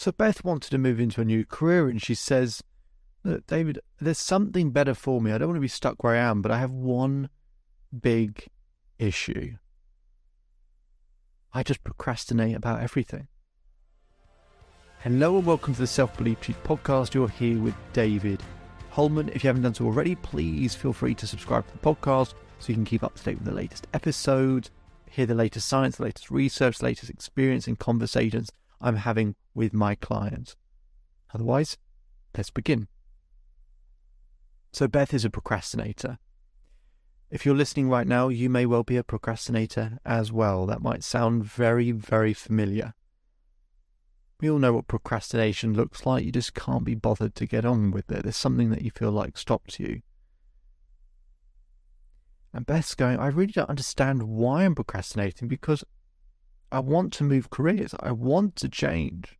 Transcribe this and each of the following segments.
So Beth wanted to move into a new career, and she says, Look, David, there's something better for me. I don't want to be stuck where I am, but I have one big issue. I just procrastinate about everything. Hello and welcome to the Self Belief Chief podcast. You're here with David Hulman. If you haven't done so already, please feel free to subscribe to the podcast so you can keep up to date with the latest episodes, hear the latest science, the latest research, the latest experience and conversations I'm having with my clients. Otherwise, let's begin. So, Beth is a procrastinator. If you're listening right now, you may well be a procrastinator as well. That might sound very, very familiar. We all know what procrastination looks like. You just can't be bothered to get on with it. There's something that you feel like stops you. And Beth's going, I really don't understand why I'm procrastinating because I want to move careers. I want to change.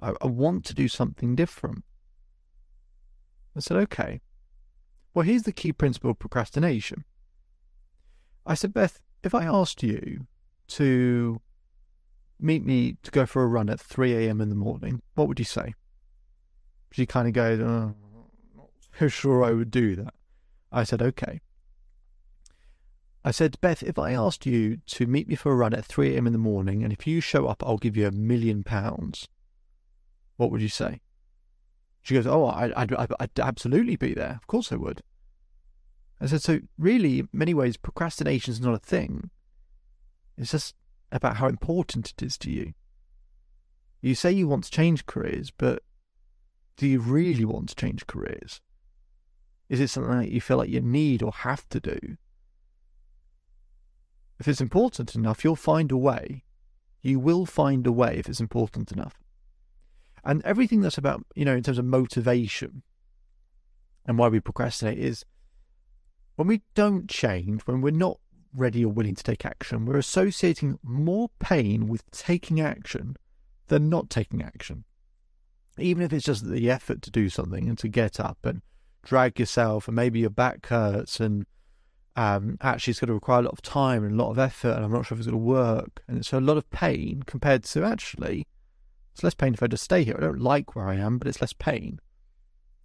I, I want to do something different. I said, okay. Well, here's the key principle of procrastination. I said, Beth, if I asked you to meet me to go for a run at 3 a.m. in the morning, what would you say? She kind of goes, oh, not sure I would do that. I said, okay. I said, Beth, if I asked you to meet me for a run at 3 a.m. in the morning, and if you show up, I'll give you a million pounds, what would you say? She goes, Oh, I'd, I'd, I'd absolutely be there. Of course I would. I said, So, really, in many ways, procrastination is not a thing. It's just about how important it is to you. You say you want to change careers, but do you really want to change careers? Is it something that you feel like you need or have to do? If it's important enough, you'll find a way. You will find a way if it's important enough. And everything that's about, you know, in terms of motivation and why we procrastinate is when we don't change, when we're not ready or willing to take action, we're associating more pain with taking action than not taking action. Even if it's just the effort to do something and to get up and drag yourself, and maybe your back hurts and um, actually it's going to require a lot of time and a lot of effort, and I'm not sure if it's going to work. And it's a lot of pain compared to actually, it's less pain if I just stay here. I don't like where I am, but it's less pain.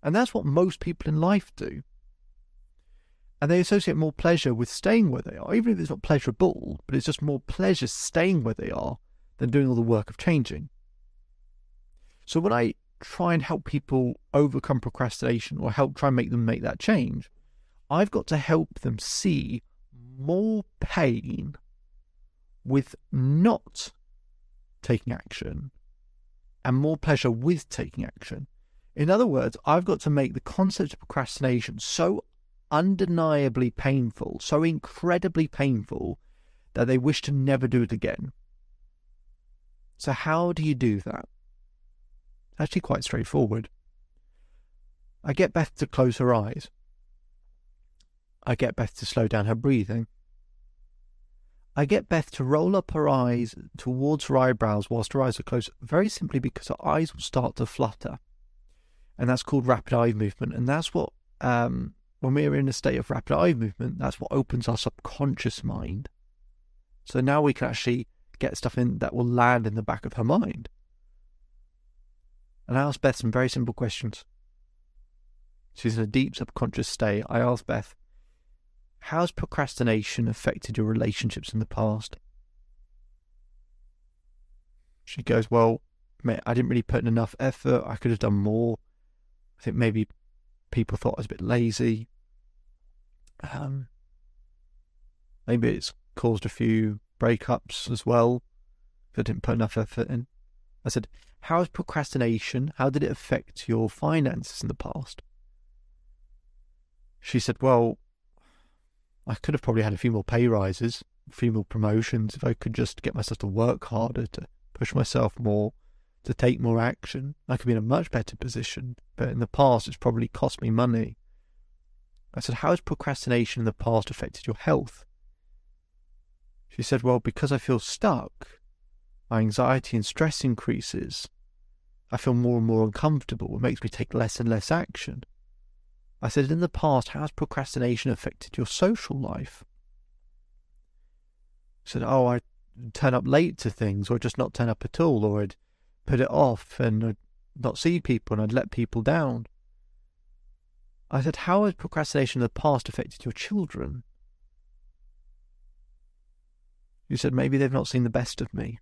And that's what most people in life do. And they associate more pleasure with staying where they are, even if it's not pleasurable, but it's just more pleasure staying where they are than doing all the work of changing. So when I try and help people overcome procrastination or help try and make them make that change, I've got to help them see more pain with not taking action and more pleasure with taking action. In other words, I've got to make the concept of procrastination so undeniably painful, so incredibly painful, that they wish to never do it again. So, how do you do that? Actually, quite straightforward. I get Beth to close her eyes. I get Beth to slow down her breathing. I get Beth to roll up her eyes towards her eyebrows whilst her eyes are closed, very simply because her eyes will start to flutter. And that's called rapid eye movement. And that's what, um, when we're in a state of rapid eye movement, that's what opens our subconscious mind. So now we can actually get stuff in that will land in the back of her mind. And I asked Beth some very simple questions. She's in a deep subconscious state. I asked Beth, How's procrastination affected your relationships in the past? She goes, Well, I didn't really put in enough effort. I could have done more. I think maybe people thought I was a bit lazy. Um, maybe it's caused a few breakups as well. I didn't put enough effort in. I said, How is procrastination? How did it affect your finances in the past? She said, Well, I could have probably had a few more pay rises, a few more promotions if I could just get myself to work harder, to push myself more. to take more action. I could be in a much better position, but in the past, it's probably cost me money. I said, How has procrastination in the past affected your health? She said, Well, because I feel stuck, my anxiety and stress increases. I feel more and more uncomfortable. It makes me take less and less action. I said, In the past, how has procrastination affected your social life? She said, Oh, I'd turn up late to things, or just not turn up at all, or I'd put it off and I'd not see people and I'd let people down. I said, How has procrastination in the past affected your children? You said, Maybe they've not seen the best of me.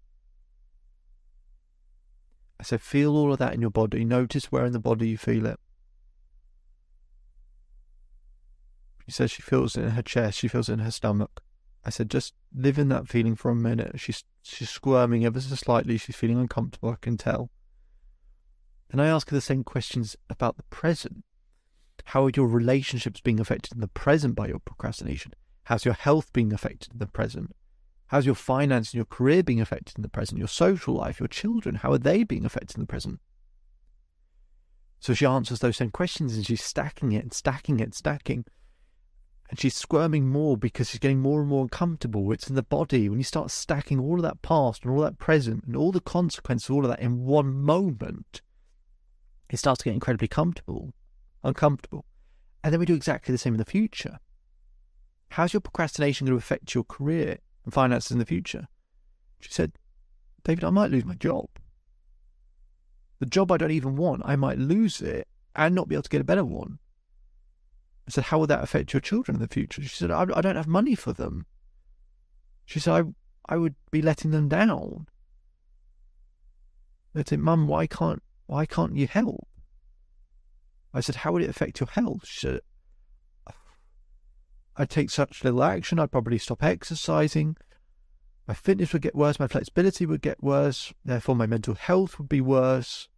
I said, Feel all of that in your body. Notice where in the body you feel it. She says she feels it in her chest, she feels it in her stomach. I said, just live in that feeling for a minute. She's she's squirming ever so slightly. She's feeling uncomfortable. I can tell. Then I ask her the same questions about the present. How are your relationships being affected in the present by your procrastination? How's your health being affected in the present? How's your finance and your career being affected in the present? Your social life, your children, how are they being affected in the present? So she answers those same questions and she's stacking it and stacking it and stacking and she's squirming more because she's getting more and more uncomfortable. It's in the body. When you start stacking all of that past and all that present and all the consequences of all of that in one moment, it starts to get incredibly comfortable, uncomfortable. And then we do exactly the same in the future. How's your procrastination going to affect your career and finances in the future? She said, David, I might lose my job. The job I don't even want, I might lose it and not be able to get a better one. I said, How will that affect your children in the future? She said, I, I don't have money for them. She said, I, I would be letting them down. I said, Mum, why can't why can't you help? I said, How would it affect your health? She said, I'd take such little action, I'd probably stop exercising. My fitness would get worse, my flexibility would get worse, therefore my mental health would be worse.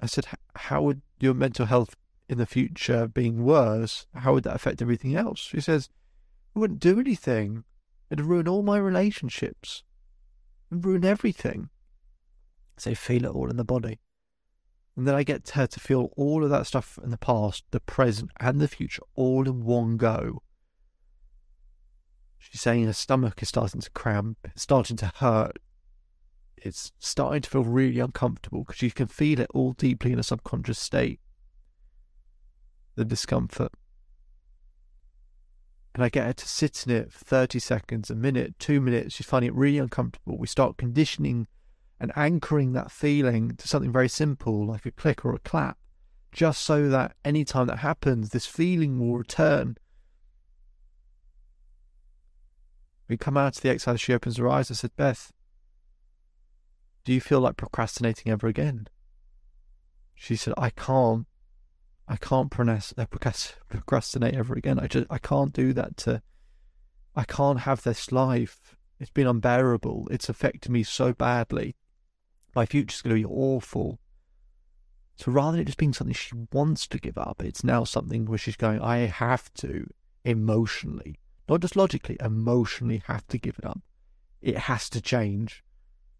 I said, How would your mental health in the future being worse, how would that affect everything else? She says, it wouldn't do anything. It'd ruin all my relationships. It'd ruin everything. So feel it all in the body. And then I get her to feel all of that stuff in the past, the present, and the future all in one go. She's saying her stomach is starting to cramp, it's starting to hurt. It's starting to feel really uncomfortable because she can feel it all deeply in a subconscious state the discomfort. And I get her to sit in it for 30 seconds, a minute, two minutes. She's finding it really uncomfortable. We start conditioning and anchoring that feeling to something very simple, like a click or a clap, just so that anytime that happens, this feeling will return. We come out of the exercise, she opens her eyes. I said, Beth, do you feel like procrastinating ever again? She said, I can't. I can't uh, procrastinate ever again. I just I can't do that to. I can't have this life. It's been unbearable. It's affected me so badly. My future's going to be awful. So rather than it just being something she wants to give up, it's now something where she's going, I have to emotionally, not just logically, emotionally have to give it up. It has to change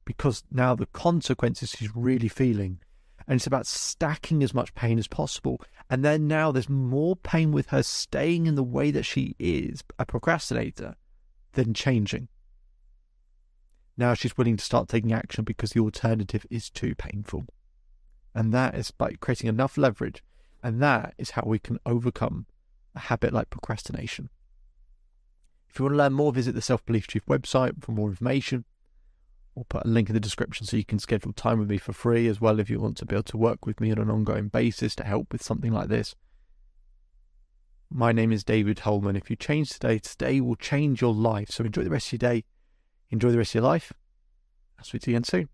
because now the consequences she's really feeling and it's about stacking as much pain as possible. And then now there's more pain with her staying in the way that she is, a procrastinator, than changing. Now she's willing to start taking action because the alternative is too painful. And that is by creating enough leverage. And that is how we can overcome a habit like procrastination. If you want to learn more, visit the Self Belief Chief website for more information. We'll put a link in the description so you can schedule time with me for free as well if you want to be able to work with me on an ongoing basis to help with something like this. My name is David Hulman. If you change today, today will change your life. So enjoy the rest of your day, enjoy the rest of your life. I'll speak to you again soon.